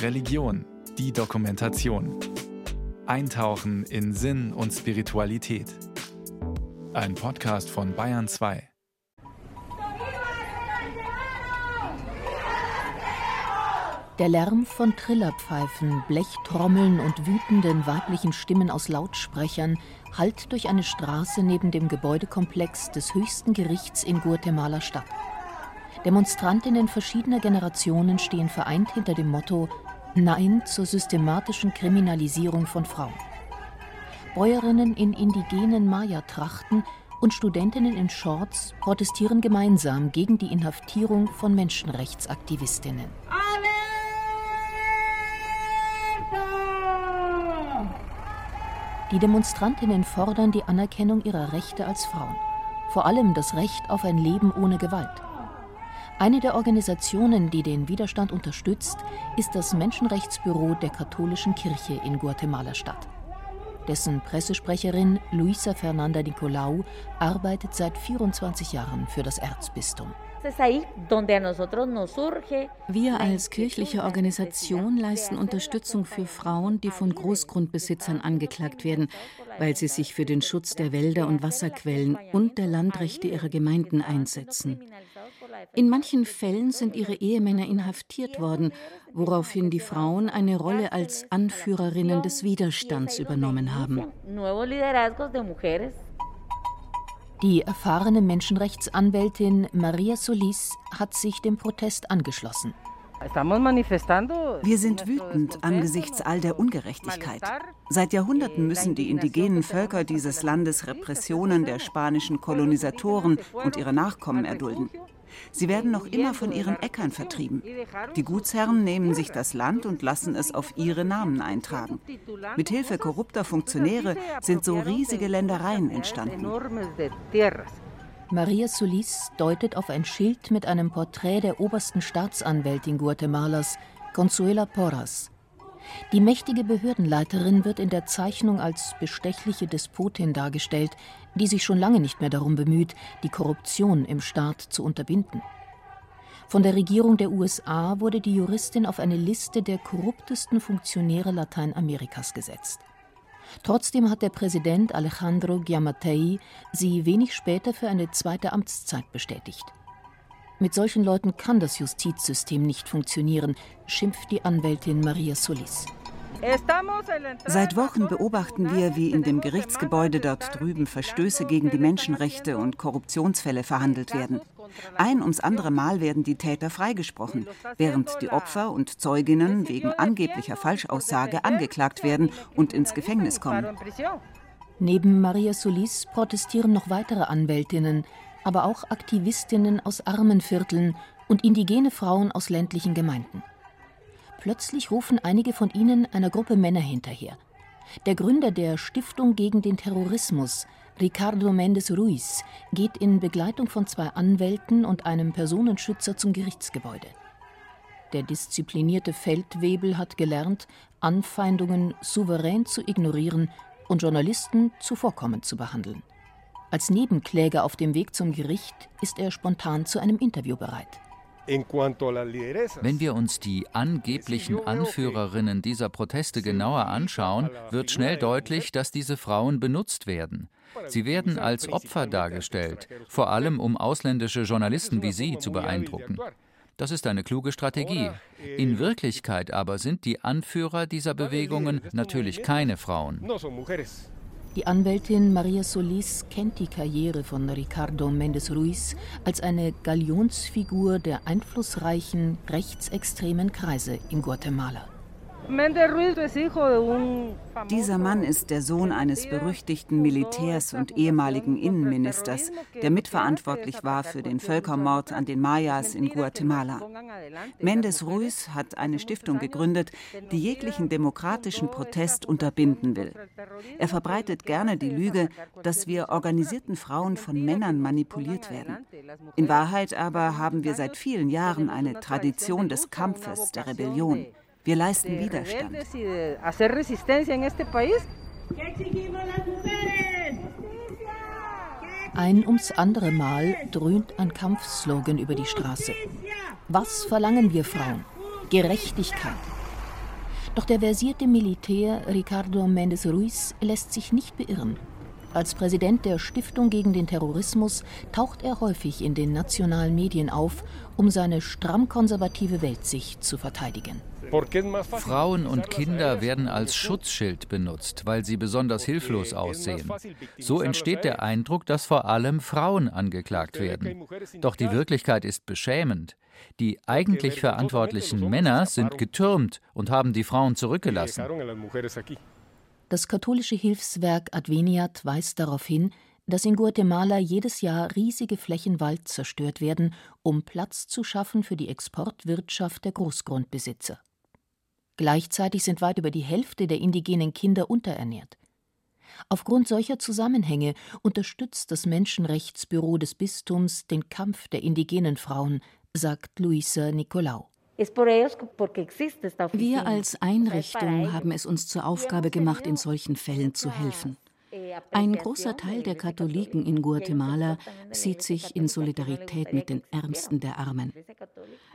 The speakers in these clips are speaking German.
Religion, die Dokumentation. Eintauchen in Sinn und Spiritualität. Ein Podcast von Bayern 2. Der Lärm von Trillerpfeifen, Blechtrommeln und wütenden weiblichen Stimmen aus Lautsprechern hallt durch eine Straße neben dem Gebäudekomplex des höchsten Gerichts in Guatemala statt. Demonstrantinnen verschiedener Generationen stehen vereint hinter dem Motto Nein zur systematischen Kriminalisierung von Frauen. Bäuerinnen in indigenen Maya-Trachten und Studentinnen in Shorts protestieren gemeinsam gegen die Inhaftierung von Menschenrechtsaktivistinnen. Die Demonstrantinnen fordern die Anerkennung ihrer Rechte als Frauen, vor allem das Recht auf ein Leben ohne Gewalt. Eine der Organisationen, die den Widerstand unterstützt, ist das Menschenrechtsbüro der katholischen Kirche in Guatemala-Stadt. Dessen Pressesprecherin Luisa Fernanda Nicolau arbeitet seit 24 Jahren für das Erzbistum. Wir als kirchliche Organisation leisten Unterstützung für Frauen, die von Großgrundbesitzern angeklagt werden, weil sie sich für den Schutz der Wälder und Wasserquellen und der Landrechte ihrer Gemeinden einsetzen. In manchen Fällen sind ihre Ehemänner inhaftiert worden, woraufhin die Frauen eine Rolle als Anführerinnen des Widerstands übernommen haben. Die erfahrene Menschenrechtsanwältin Maria Solis hat sich dem Protest angeschlossen. Wir sind wütend angesichts all der Ungerechtigkeit. Seit Jahrhunderten müssen die indigenen Völker dieses Landes Repressionen der spanischen Kolonisatoren und ihre Nachkommen erdulden. Sie werden noch immer von ihren Äckern vertrieben. Die Gutsherren nehmen sich das Land und lassen es auf ihre Namen eintragen. Mithilfe korrupter Funktionäre sind so riesige Ländereien entstanden. Maria Solis deutet auf ein Schild mit einem Porträt der obersten Staatsanwältin Guatemalas, Consuela Porras. Die mächtige Behördenleiterin wird in der Zeichnung als bestechliche Despotin dargestellt, die sich schon lange nicht mehr darum bemüht, die Korruption im Staat zu unterbinden. Von der Regierung der USA wurde die Juristin auf eine Liste der korruptesten Funktionäre Lateinamerikas gesetzt. Trotzdem hat der Präsident Alejandro Giammattei sie wenig später für eine zweite Amtszeit bestätigt. Mit solchen Leuten kann das Justizsystem nicht funktionieren, schimpft die Anwältin Maria Solis. Seit Wochen beobachten wir, wie in dem Gerichtsgebäude dort drüben Verstöße gegen die Menschenrechte und Korruptionsfälle verhandelt werden. Ein ums andere Mal werden die Täter freigesprochen, während die Opfer und Zeuginnen wegen angeblicher Falschaussage angeklagt werden und ins Gefängnis kommen. Neben Maria Solis protestieren noch weitere Anwältinnen, aber auch Aktivistinnen aus armen Vierteln und indigene Frauen aus ländlichen Gemeinden. Plötzlich rufen einige von ihnen einer Gruppe Männer hinterher. Der Gründer der Stiftung gegen den Terrorismus, Ricardo Mendes Ruiz, geht in Begleitung von zwei Anwälten und einem Personenschützer zum Gerichtsgebäude. Der disziplinierte Feldwebel hat gelernt, Anfeindungen souverän zu ignorieren und Journalisten zuvorkommend zu behandeln. Als Nebenkläger auf dem Weg zum Gericht ist er spontan zu einem Interview bereit. Wenn wir uns die angeblichen Anführerinnen dieser Proteste genauer anschauen, wird schnell deutlich, dass diese Frauen benutzt werden. Sie werden als Opfer dargestellt, vor allem um ausländische Journalisten wie Sie zu beeindrucken. Das ist eine kluge Strategie. In Wirklichkeit aber sind die Anführer dieser Bewegungen natürlich keine Frauen. Die Anwältin Maria Solis kennt die Karriere von Ricardo Mendes Ruiz als eine Galionsfigur der einflussreichen rechtsextremen Kreise in Guatemala. Dieser Mann ist der Sohn eines berüchtigten Militärs und ehemaligen Innenministers, der mitverantwortlich war für den Völkermord an den Mayas in Guatemala. Mendes Ruiz hat eine Stiftung gegründet, die jeglichen demokratischen Protest unterbinden will. Er verbreitet gerne die Lüge, dass wir organisierten Frauen von Männern manipuliert werden. In Wahrheit aber haben wir seit vielen Jahren eine Tradition des Kampfes, der Rebellion. Wir leisten Widerstand. Ein ums andere Mal dröhnt ein Kampfslogan über die Straße. Was verlangen wir Frauen? Gerechtigkeit. Doch der versierte Militär Ricardo Mendes Ruiz lässt sich nicht beirren. Als Präsident der Stiftung gegen den Terrorismus taucht er häufig in den nationalen Medien auf, um seine stramm konservative Weltsicht zu verteidigen. Frauen und Kinder werden als Schutzschild benutzt, weil sie besonders hilflos aussehen. So entsteht der Eindruck, dass vor allem Frauen angeklagt werden. Doch die Wirklichkeit ist beschämend. Die eigentlich verantwortlichen Männer sind getürmt und haben die Frauen zurückgelassen. Das katholische Hilfswerk Adveniat weist darauf hin, dass in Guatemala jedes Jahr riesige Flächen Wald zerstört werden, um Platz zu schaffen für die Exportwirtschaft der Großgrundbesitzer. Gleichzeitig sind weit über die Hälfte der indigenen Kinder unterernährt. Aufgrund solcher Zusammenhänge unterstützt das Menschenrechtsbüro des Bistums den Kampf der indigenen Frauen, sagt Luisa Nicolau. Wir als Einrichtung haben es uns zur Aufgabe gemacht, in solchen Fällen zu helfen. Ein großer Teil der Katholiken in Guatemala sieht sich in Solidarität mit den Ärmsten der Armen.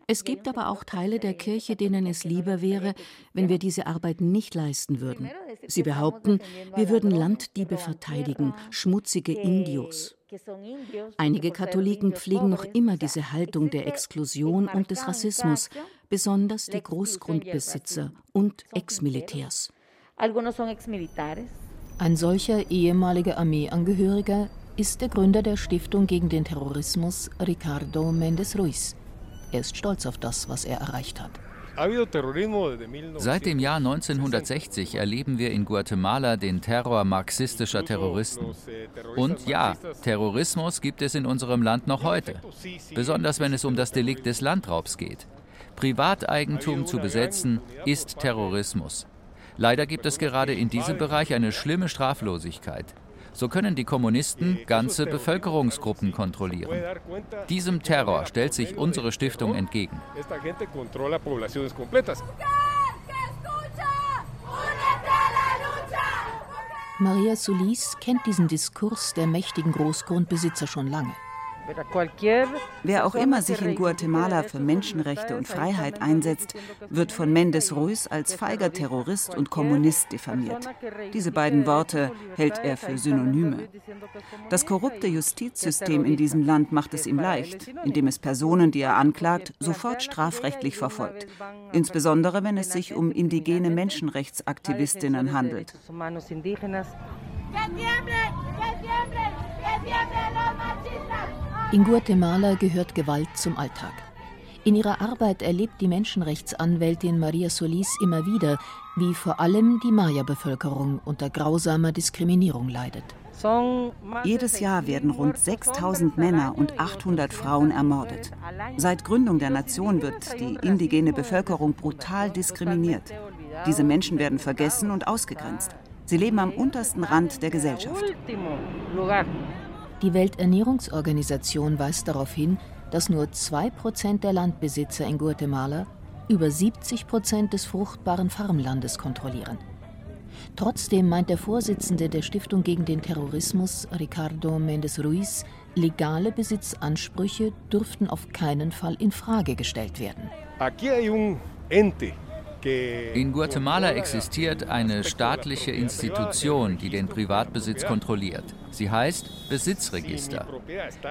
Es gibt aber auch Teile der Kirche, denen es lieber wäre, wenn wir diese Arbeit nicht leisten würden. Sie behaupten, wir würden Landdiebe verteidigen, schmutzige Indios. Einige Katholiken pflegen noch immer diese Haltung der Exklusion und des Rassismus, besonders die Großgrundbesitzer und Ex-Militärs. Ein solcher ehemaliger Armeeangehöriger ist der Gründer der Stiftung gegen den Terrorismus, Ricardo Mendes Ruiz. Er ist stolz auf das, was er erreicht hat. Seit dem Jahr 1960 erleben wir in Guatemala den Terror marxistischer Terroristen. Und ja, Terrorismus gibt es in unserem Land noch heute, besonders wenn es um das Delikt des Landraubs geht. Privateigentum zu besetzen ist Terrorismus. Leider gibt es gerade in diesem Bereich eine schlimme Straflosigkeit. So können die Kommunisten ganze Bevölkerungsgruppen kontrollieren. Diesem Terror stellt sich unsere Stiftung entgegen. Maria Solis kennt diesen Diskurs der mächtigen Großgrundbesitzer schon lange. Wer auch immer sich in Guatemala für Menschenrechte und Freiheit einsetzt, wird von Mendes Ruiz als feiger Terrorist und Kommunist diffamiert. Diese beiden Worte hält er für Synonyme. Das korrupte Justizsystem in diesem Land macht es ihm leicht, indem es Personen, die er anklagt, sofort strafrechtlich verfolgt. Insbesondere wenn es sich um indigene Menschenrechtsaktivistinnen handelt. In Guatemala gehört Gewalt zum Alltag. In ihrer Arbeit erlebt die Menschenrechtsanwältin Maria Solis immer wieder, wie vor allem die Maya-Bevölkerung unter grausamer Diskriminierung leidet. Jedes Jahr werden rund 6000 Männer und 800 Frauen ermordet. Seit Gründung der Nation wird die indigene Bevölkerung brutal diskriminiert. Diese Menschen werden vergessen und ausgegrenzt. Sie leben am untersten Rand der Gesellschaft. Die Welternährungsorganisation weist darauf hin, dass nur 2% der Landbesitzer in Guatemala über 70% des fruchtbaren Farmlandes kontrollieren. Trotzdem meint der Vorsitzende der Stiftung gegen den Terrorismus, Ricardo Mendes Ruiz, legale Besitzansprüche dürften auf keinen Fall in Frage gestellt werden. Aquí hay un ente in Guatemala existiert eine staatliche Institution, die den Privatbesitz kontrolliert. Sie heißt Besitzregister.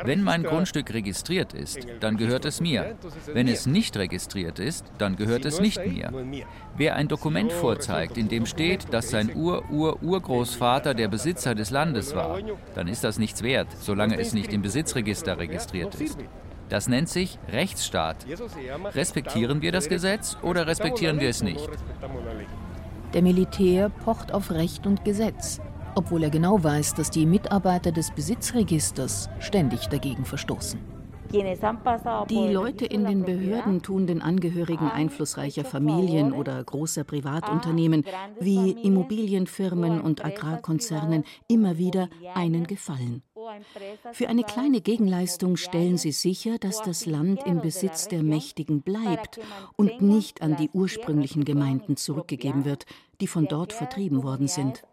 Wenn mein Grundstück registriert ist, dann gehört es mir. Wenn es nicht registriert ist, dann gehört es nicht mir. Wer ein Dokument vorzeigt, in dem steht, dass sein Ur-Ur-Urgroßvater der Besitzer des Landes war, dann ist das nichts wert, solange es nicht im Besitzregister registriert ist. Das nennt sich Rechtsstaat. Respektieren wir das Gesetz oder respektieren wir es nicht? Der Militär pocht auf Recht und Gesetz, obwohl er genau weiß, dass die Mitarbeiter des Besitzregisters ständig dagegen verstoßen. Die Leute in den Behörden tun den Angehörigen einflussreicher Familien oder großer Privatunternehmen wie Immobilienfirmen und Agrarkonzernen immer wieder einen Gefallen. Für eine kleine Gegenleistung stellen sie sicher, dass das Land im Besitz der Mächtigen bleibt und nicht an die ursprünglichen Gemeinden zurückgegeben wird, die von dort vertrieben worden sind.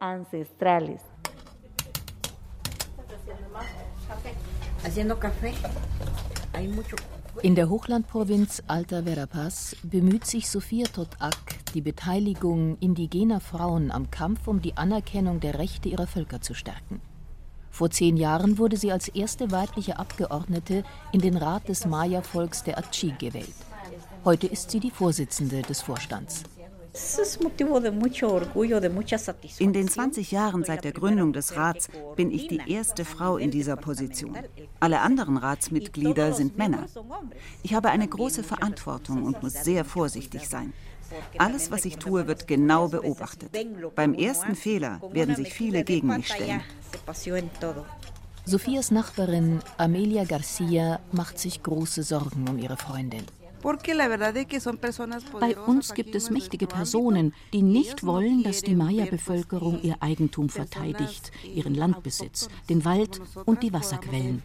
In der Hochlandprovinz Alta Verapaz bemüht sich Sophia Totak, die Beteiligung indigener Frauen am Kampf um die Anerkennung der Rechte ihrer Völker zu stärken. Vor zehn Jahren wurde sie als erste weibliche Abgeordnete in den Rat des Maya-Volks der Achi gewählt. Heute ist sie die Vorsitzende des Vorstands. In den 20 Jahren seit der Gründung des Rats bin ich die erste Frau in dieser Position. Alle anderen Ratsmitglieder sind Männer. Ich habe eine große Verantwortung und muss sehr vorsichtig sein. Alles, was ich tue, wird genau beobachtet. Beim ersten Fehler werden sich viele gegen mich stellen. Sophias Nachbarin Amelia Garcia macht sich große Sorgen um ihre Freundin. Bei uns gibt es mächtige Personen, die nicht wollen, dass die Maya-Bevölkerung ihr Eigentum verteidigt, ihren Landbesitz, den Wald und die Wasserquellen.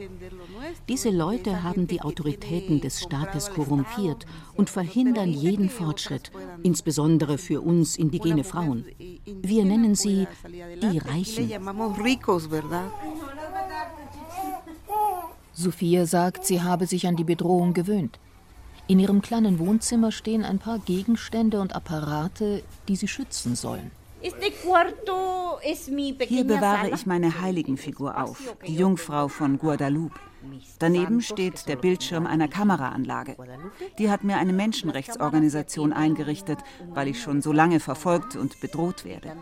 Diese Leute haben die Autoritäten des Staates korrumpiert und verhindern jeden Fortschritt, insbesondere für uns indigene Frauen. Wir nennen sie die Reichen. Sophia sagt, sie habe sich an die Bedrohung gewöhnt. In ihrem kleinen Wohnzimmer stehen ein paar Gegenstände und Apparate, die sie schützen sollen. Hier bewahre ich meine Heiligenfigur auf, die Jungfrau von Guadalupe. Daneben steht der Bildschirm einer Kameraanlage. Die hat mir eine Menschenrechtsorganisation eingerichtet, weil ich schon so lange verfolgt und bedroht werde.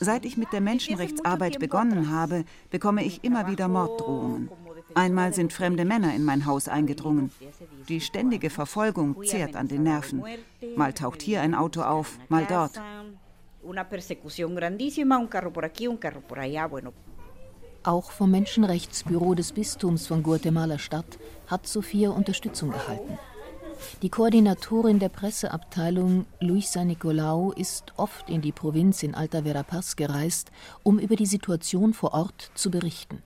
Seit ich mit der Menschenrechtsarbeit begonnen habe, bekomme ich immer wieder Morddrohungen. Einmal sind fremde Männer in mein Haus eingedrungen. Die ständige Verfolgung zehrt an den Nerven. Mal taucht hier ein Auto auf, mal dort. Auch vom Menschenrechtsbüro des Bistums von Guatemala-Stadt hat Sophia Unterstützung erhalten. Die Koordinatorin der Presseabteilung, Luisa Nicolau, ist oft in die Provinz in Alta Verapaz gereist, um über die Situation vor Ort zu berichten.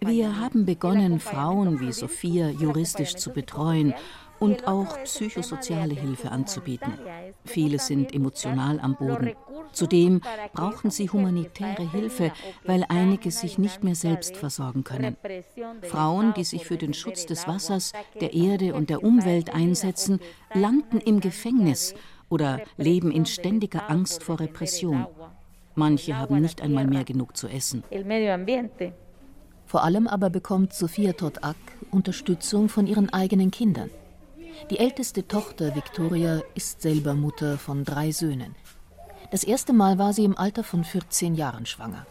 Wir haben begonnen, Frauen wie Sophia juristisch zu betreuen und auch psychosoziale Hilfe anzubieten. Viele sind emotional am Boden. Zudem brauchen sie humanitäre Hilfe, weil einige sich nicht mehr selbst versorgen können. Frauen, die sich für den Schutz des Wassers, der Erde und der Umwelt einsetzen, landen im Gefängnis oder leben in ständiger Angst vor Repression. Manche haben nicht einmal mehr genug zu essen. Vor allem aber bekommt Sophia Todak Unterstützung von ihren eigenen Kindern. Die älteste Tochter, Victoria, ist selber Mutter von drei Söhnen. Das erste Mal war sie im Alter von 14 Jahren schwanger.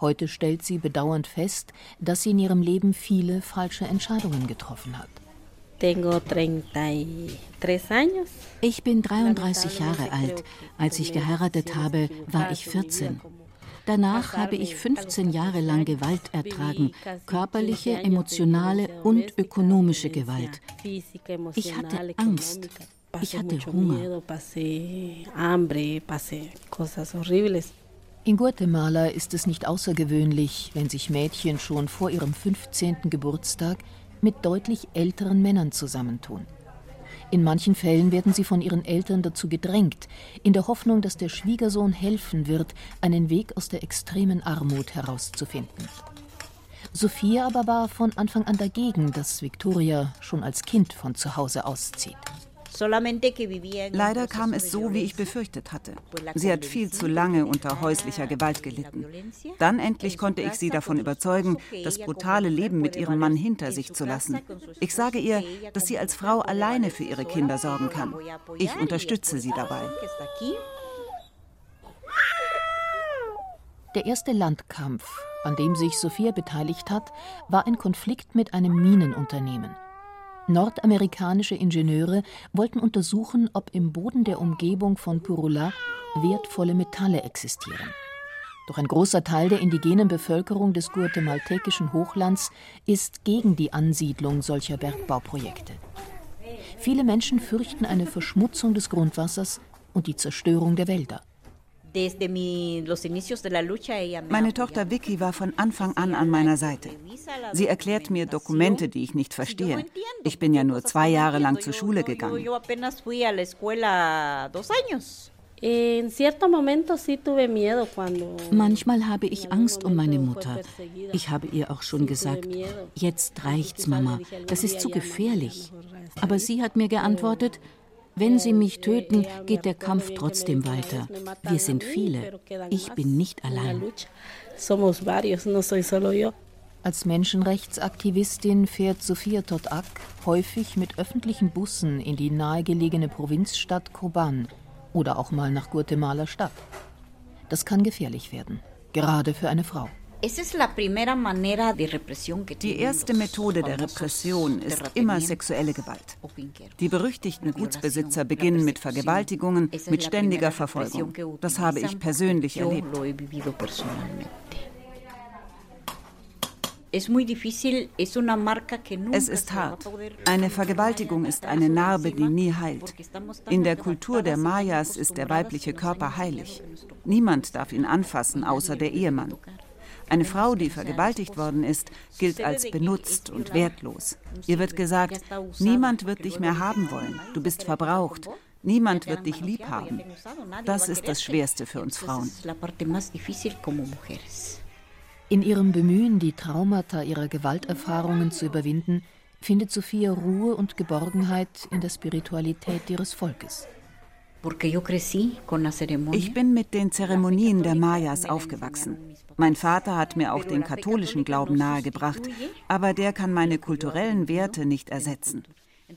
Heute stellt sie bedauernd fest, dass sie in ihrem Leben viele falsche Entscheidungen getroffen hat. Ich bin 33 Jahre alt. Als ich geheiratet habe, war ich 14. Danach habe ich 15 Jahre lang Gewalt ertragen, körperliche, emotionale und ökonomische Gewalt. Ich hatte Angst. Ich hatte Hunger. In Guatemala ist es nicht außergewöhnlich, wenn sich Mädchen schon vor ihrem 15. Geburtstag mit deutlich älteren Männern zusammentun. In manchen Fällen werden sie von ihren Eltern dazu gedrängt, in der Hoffnung, dass der Schwiegersohn helfen wird, einen Weg aus der extremen Armut herauszufinden. Sophia aber war von Anfang an dagegen, dass Victoria schon als Kind von zu Hause auszieht. Leider kam es so, wie ich befürchtet hatte. Sie hat viel zu lange unter häuslicher Gewalt gelitten. Dann endlich konnte ich sie davon überzeugen, das brutale Leben mit ihrem Mann hinter sich zu lassen. Ich sage ihr, dass sie als Frau alleine für ihre Kinder sorgen kann. Ich unterstütze sie dabei. Der erste Landkampf, an dem sich Sophia beteiligt hat, war ein Konflikt mit einem Minenunternehmen. Nordamerikanische Ingenieure wollten untersuchen, ob im Boden der Umgebung von Purula wertvolle Metalle existieren. Doch ein großer Teil der indigenen Bevölkerung des guatemaltekischen Hochlands ist gegen die Ansiedlung solcher Bergbauprojekte. Viele Menschen fürchten eine Verschmutzung des Grundwassers und die Zerstörung der Wälder. Meine Tochter Vicky war von Anfang an an meiner Seite. Sie erklärt mir Dokumente, die ich nicht verstehe. Ich bin ja nur zwei Jahre lang zur Schule gegangen. Manchmal habe ich Angst um meine Mutter. Ich habe ihr auch schon gesagt, jetzt reicht's, Mama, das ist zu gefährlich. Aber sie hat mir geantwortet, wenn sie mich töten, geht der Kampf trotzdem weiter. Wir sind viele. Ich bin nicht allein. Als Menschenrechtsaktivistin fährt Sophia Todak häufig mit öffentlichen Bussen in die nahegelegene Provinzstadt Coban oder auch mal nach Guatemala Stadt. Das kann gefährlich werden, gerade für eine Frau. Die erste Methode der Repression ist immer sexuelle Gewalt. Die berüchtigten Gutsbesitzer beginnen mit Vergewaltigungen, mit ständiger Verfolgung. Das habe ich persönlich erlebt. Es ist hart. Eine Vergewaltigung ist eine Narbe, die nie heilt. In der Kultur der Mayas ist der weibliche Körper heilig. Niemand darf ihn anfassen, außer der Ehemann. Eine Frau, die vergewaltigt worden ist, gilt als benutzt und wertlos. Ihr wird gesagt, niemand wird dich mehr haben wollen, du bist verbraucht, niemand wird dich lieb haben. Das ist das Schwerste für uns Frauen. In ihrem Bemühen, die Traumata ihrer Gewalterfahrungen zu überwinden, findet Sophia Ruhe und Geborgenheit in der Spiritualität ihres Volkes. Ich bin mit den Zeremonien der Mayas aufgewachsen. Mein Vater hat mir auch den katholischen Glauben nahegebracht, aber der kann meine kulturellen Werte nicht ersetzen.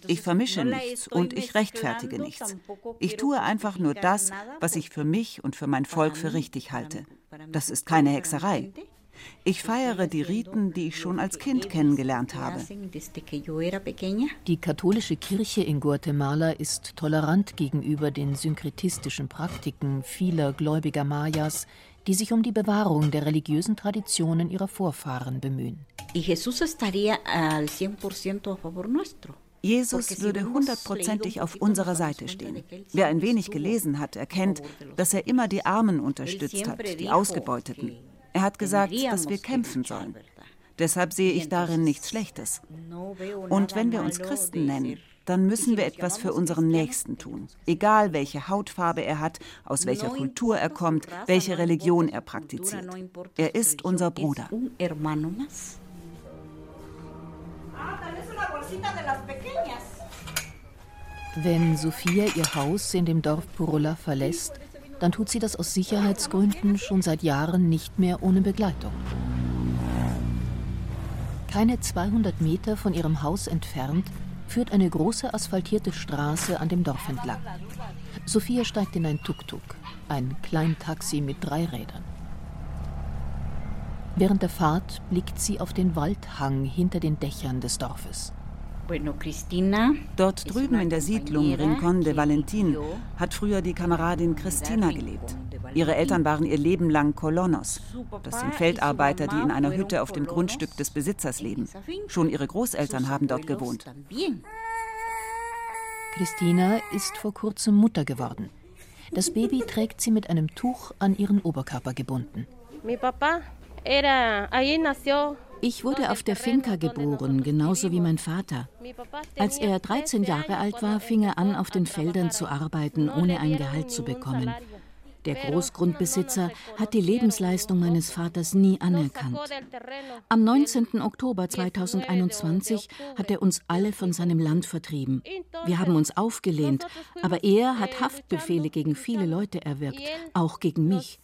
Ich vermische nichts und ich rechtfertige nichts. Ich tue einfach nur das, was ich für mich und für mein Volk für richtig halte. Das ist keine Hexerei. Ich feiere die Riten, die ich schon als Kind kennengelernt habe. Die katholische Kirche in Guatemala ist tolerant gegenüber den synkretistischen Praktiken vieler gläubiger Mayas, die sich um die Bewahrung der religiösen Traditionen ihrer Vorfahren bemühen. Jesus würde hundertprozentig auf unserer Seite stehen. Wer ein wenig gelesen hat, erkennt, dass er immer die Armen unterstützt hat, die Ausgebeuteten. Er hat gesagt, dass wir kämpfen sollen. Deshalb sehe ich darin nichts Schlechtes. Und wenn wir uns Christen nennen, dann müssen wir etwas für unseren Nächsten tun. Egal welche Hautfarbe er hat, aus welcher Kultur er kommt, welche Religion er praktiziert. Er ist unser Bruder. Wenn Sophia ihr Haus in dem Dorf Purola verlässt, dann tut sie das aus Sicherheitsgründen schon seit Jahren nicht mehr ohne Begleitung. Keine 200 Meter von ihrem Haus entfernt führt eine große asphaltierte Straße an dem Dorf entlang. Sophia steigt in ein Tuk-Tuk, ein Kleintaxi mit drei Rädern. Während der Fahrt blickt sie auf den Waldhang hinter den Dächern des Dorfes. Dort drüben in der Siedlung Rincon de Valentin hat früher die Kameradin Christina gelebt. Ihre Eltern waren ihr Leben lang Colonos. Das sind Feldarbeiter, die in einer Hütte auf dem Grundstück des Besitzers leben. Schon ihre Großeltern haben dort gewohnt. Christina ist vor kurzem Mutter geworden. Das Baby trägt sie mit einem Tuch an ihren Oberkörper gebunden. Mi papá era, ahí nació ich wurde auf der Finca geboren, genauso wie mein Vater. Als er 13 Jahre alt war, fing er an, auf den Feldern zu arbeiten, ohne ein Gehalt zu bekommen. Der Großgrundbesitzer hat die Lebensleistung meines Vaters nie anerkannt. Am 19. Oktober 2021 hat er uns alle von seinem Land vertrieben. Wir haben uns aufgelehnt, aber er hat Haftbefehle gegen viele Leute erwirkt, auch gegen mich.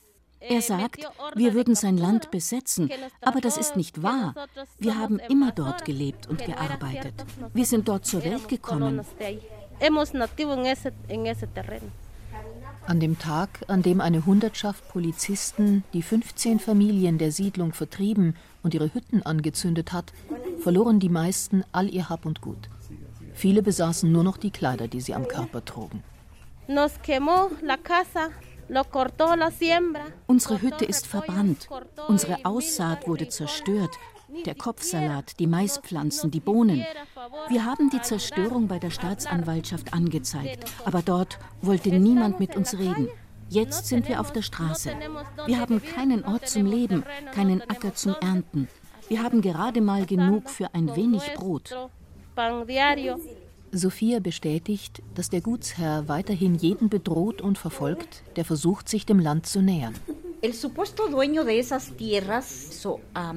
Er sagt, wir würden sein Land besetzen, aber das ist nicht wahr. Wir haben immer dort gelebt und gearbeitet. Wir sind dort zur Welt gekommen. An dem Tag, an dem eine Hundertschaft Polizisten die 15 Familien der Siedlung vertrieben und ihre Hütten angezündet hat, verloren die meisten all ihr Hab und Gut. Viele besaßen nur noch die Kleider, die sie am Körper trugen. Nos quemó la casa. Unsere Hütte ist verbrannt. Unsere Aussaat wurde zerstört. Der Kopfsalat, die Maispflanzen, die Bohnen. Wir haben die Zerstörung bei der Staatsanwaltschaft angezeigt, aber dort wollte niemand mit uns reden. Jetzt sind wir auf der Straße. Wir haben keinen Ort zum Leben, keinen Acker zum Ernten. Wir haben gerade mal genug für ein wenig Brot. Sophia bestätigt, dass der Gutsherr weiterhin jeden bedroht und verfolgt, der versucht, sich dem Land zu nähern.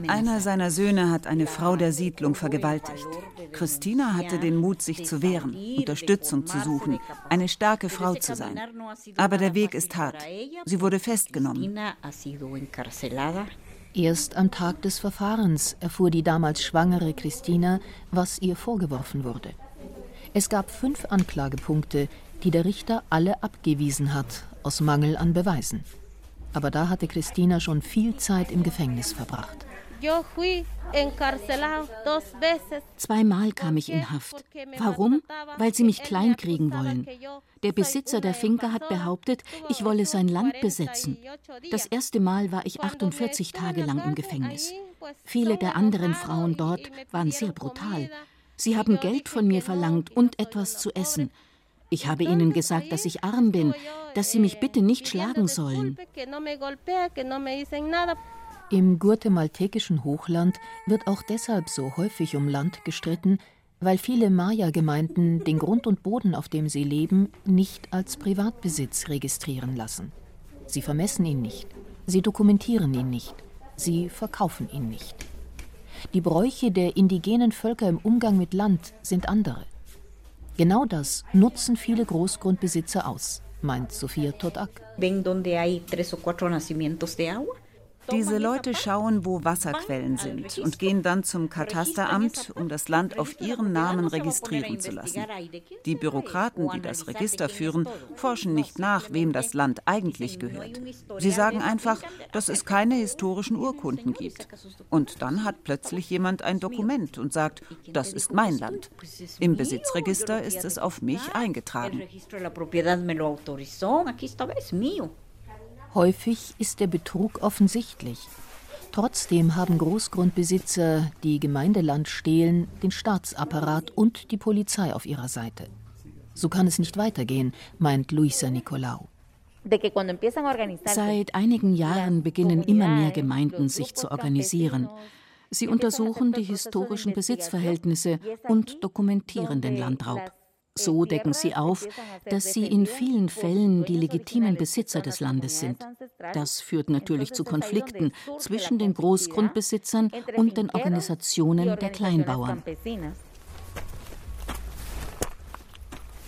Einer seiner Söhne hat eine Frau der Siedlung vergewaltigt. Christina hatte den Mut, sich zu wehren, Unterstützung zu suchen, eine starke Frau zu sein. Aber der Weg ist hart. Sie wurde festgenommen. Erst am Tag des Verfahrens erfuhr die damals schwangere Christina, was ihr vorgeworfen wurde. Es gab fünf Anklagepunkte, die der Richter alle abgewiesen hat, aus Mangel an Beweisen. Aber da hatte Christina schon viel Zeit im Gefängnis verbracht. Zweimal kam ich in Haft. Warum? Weil sie mich kleinkriegen wollen. Der Besitzer der Finca hat behauptet, ich wolle sein Land besetzen. Das erste Mal war ich 48 Tage lang im Gefängnis. Viele der anderen Frauen dort waren sehr brutal. Sie haben Geld von mir verlangt und etwas zu essen. Ich habe ihnen gesagt, dass ich arm bin, dass sie mich bitte nicht schlagen sollen. Im guatemaltekischen Hochland wird auch deshalb so häufig um Land gestritten, weil viele Maya-Gemeinden den Grund und Boden, auf dem sie leben, nicht als Privatbesitz registrieren lassen. Sie vermessen ihn nicht, sie dokumentieren ihn nicht, sie verkaufen ihn nicht. Die Bräuche der indigenen Völker im Umgang mit Land sind andere. Genau das nutzen viele Großgrundbesitzer aus, meint Sophia Todak. Diese Leute schauen, wo Wasserquellen sind und gehen dann zum Katasteramt, um das Land auf ihren Namen registrieren zu lassen. Die Bürokraten, die das Register führen, forschen nicht nach, wem das Land eigentlich gehört. Sie sagen einfach, dass es keine historischen Urkunden gibt. Und dann hat plötzlich jemand ein Dokument und sagt, das ist mein Land. Im Besitzregister ist es auf mich eingetragen. Häufig ist der Betrug offensichtlich. Trotzdem haben Großgrundbesitzer, die Gemeindeland stehlen, den Staatsapparat und die Polizei auf ihrer Seite. So kann es nicht weitergehen, meint Luisa Nicolau. Seit einigen Jahren beginnen immer mehr Gemeinden sich zu organisieren. Sie untersuchen die historischen Besitzverhältnisse und dokumentieren den Landraub. So decken sie auf, dass sie in vielen Fällen die legitimen Besitzer des Landes sind. Das führt natürlich zu Konflikten zwischen den Großgrundbesitzern und den Organisationen der Kleinbauern.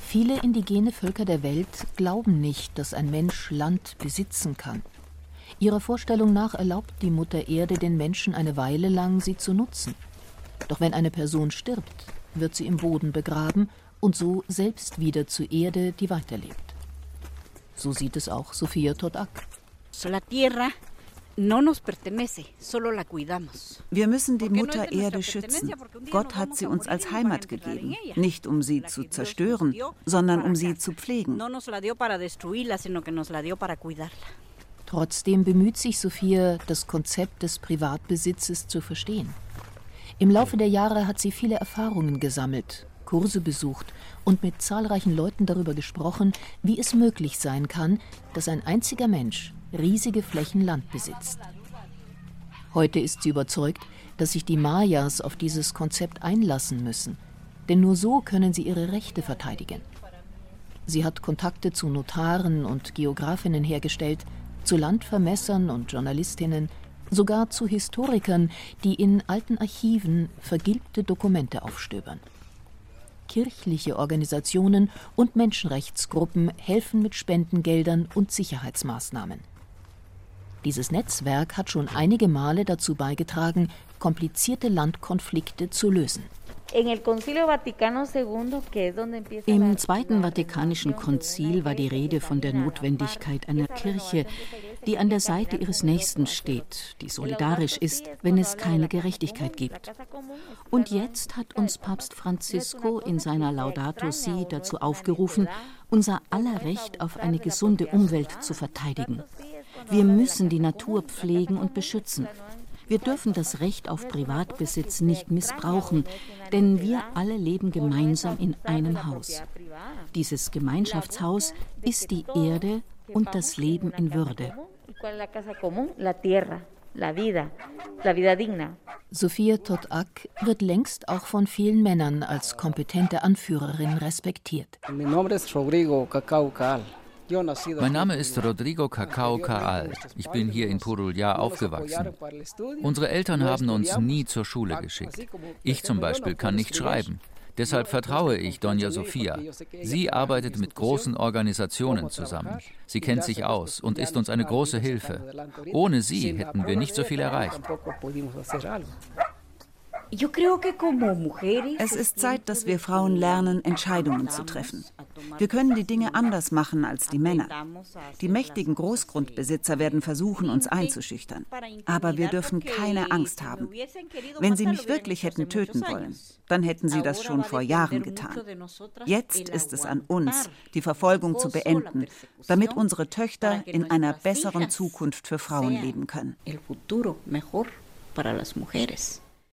Viele indigene Völker der Welt glauben nicht, dass ein Mensch Land besitzen kann. Ihrer Vorstellung nach erlaubt die Mutter Erde den Menschen eine Weile lang, sie zu nutzen. Doch wenn eine Person stirbt, wird sie im Boden begraben und so selbst wieder zur Erde, die weiterlebt. So sieht es auch Sophia Todak. Wir müssen die Mutter Erde schützen. Gott hat sie uns als Heimat gegeben, nicht um sie zu zerstören, sondern um sie zu pflegen. Trotzdem bemüht sich Sophia, das Konzept des Privatbesitzes zu verstehen. Im Laufe der Jahre hat sie viele Erfahrungen gesammelt Kurse besucht und mit zahlreichen Leuten darüber gesprochen, wie es möglich sein kann, dass ein einziger Mensch riesige Flächen Land besitzt. Heute ist sie überzeugt, dass sich die Mayas auf dieses Konzept einlassen müssen, denn nur so können sie ihre Rechte verteidigen. Sie hat Kontakte zu Notaren und Geografinnen hergestellt, zu Landvermessern und Journalistinnen, sogar zu Historikern, die in alten Archiven vergilbte Dokumente aufstöbern kirchliche Organisationen und Menschenrechtsgruppen helfen mit Spendengeldern und Sicherheitsmaßnahmen. Dieses Netzwerk hat schon einige Male dazu beigetragen, komplizierte Landkonflikte zu lösen. Im Zweiten Vatikanischen Konzil war die Rede von der Notwendigkeit einer Kirche, die an der Seite ihres Nächsten steht, die solidarisch ist, wenn es keine Gerechtigkeit gibt. Und jetzt hat uns Papst Francisco in seiner Laudato Si dazu aufgerufen, unser aller Recht auf eine gesunde Umwelt zu verteidigen. Wir müssen die Natur pflegen und beschützen. Wir dürfen das Recht auf Privatbesitz nicht missbrauchen, denn wir alle leben gemeinsam in einem Haus. Dieses Gemeinschaftshaus ist die Erde und das Leben in Würde. La vida, la vida digna. Sophia Todak wird längst auch von vielen Männern als kompetente Anführerin respektiert. Mein Name ist Rodrigo Cacao Caal. Mein Name ist Rodrigo Cacao Caal. Ich bin hier in Purulia aufgewachsen. Unsere Eltern haben uns nie zur Schule geschickt. Ich zum Beispiel kann nicht schreiben. Deshalb vertraue ich Donja Sofia. Sie arbeitet mit großen Organisationen zusammen. Sie kennt sich aus und ist uns eine große Hilfe. Ohne sie hätten wir nicht so viel erreicht. Es ist Zeit, dass wir Frauen lernen, Entscheidungen zu treffen. Wir können die Dinge anders machen als die Männer. Die mächtigen Großgrundbesitzer werden versuchen, uns einzuschüchtern. Aber wir dürfen keine Angst haben. Wenn sie mich wirklich hätten töten wollen, dann hätten sie das schon vor Jahren getan. Jetzt ist es an uns, die Verfolgung zu beenden, damit unsere Töchter in einer besseren Zukunft für Frauen leben können. para las mujeres.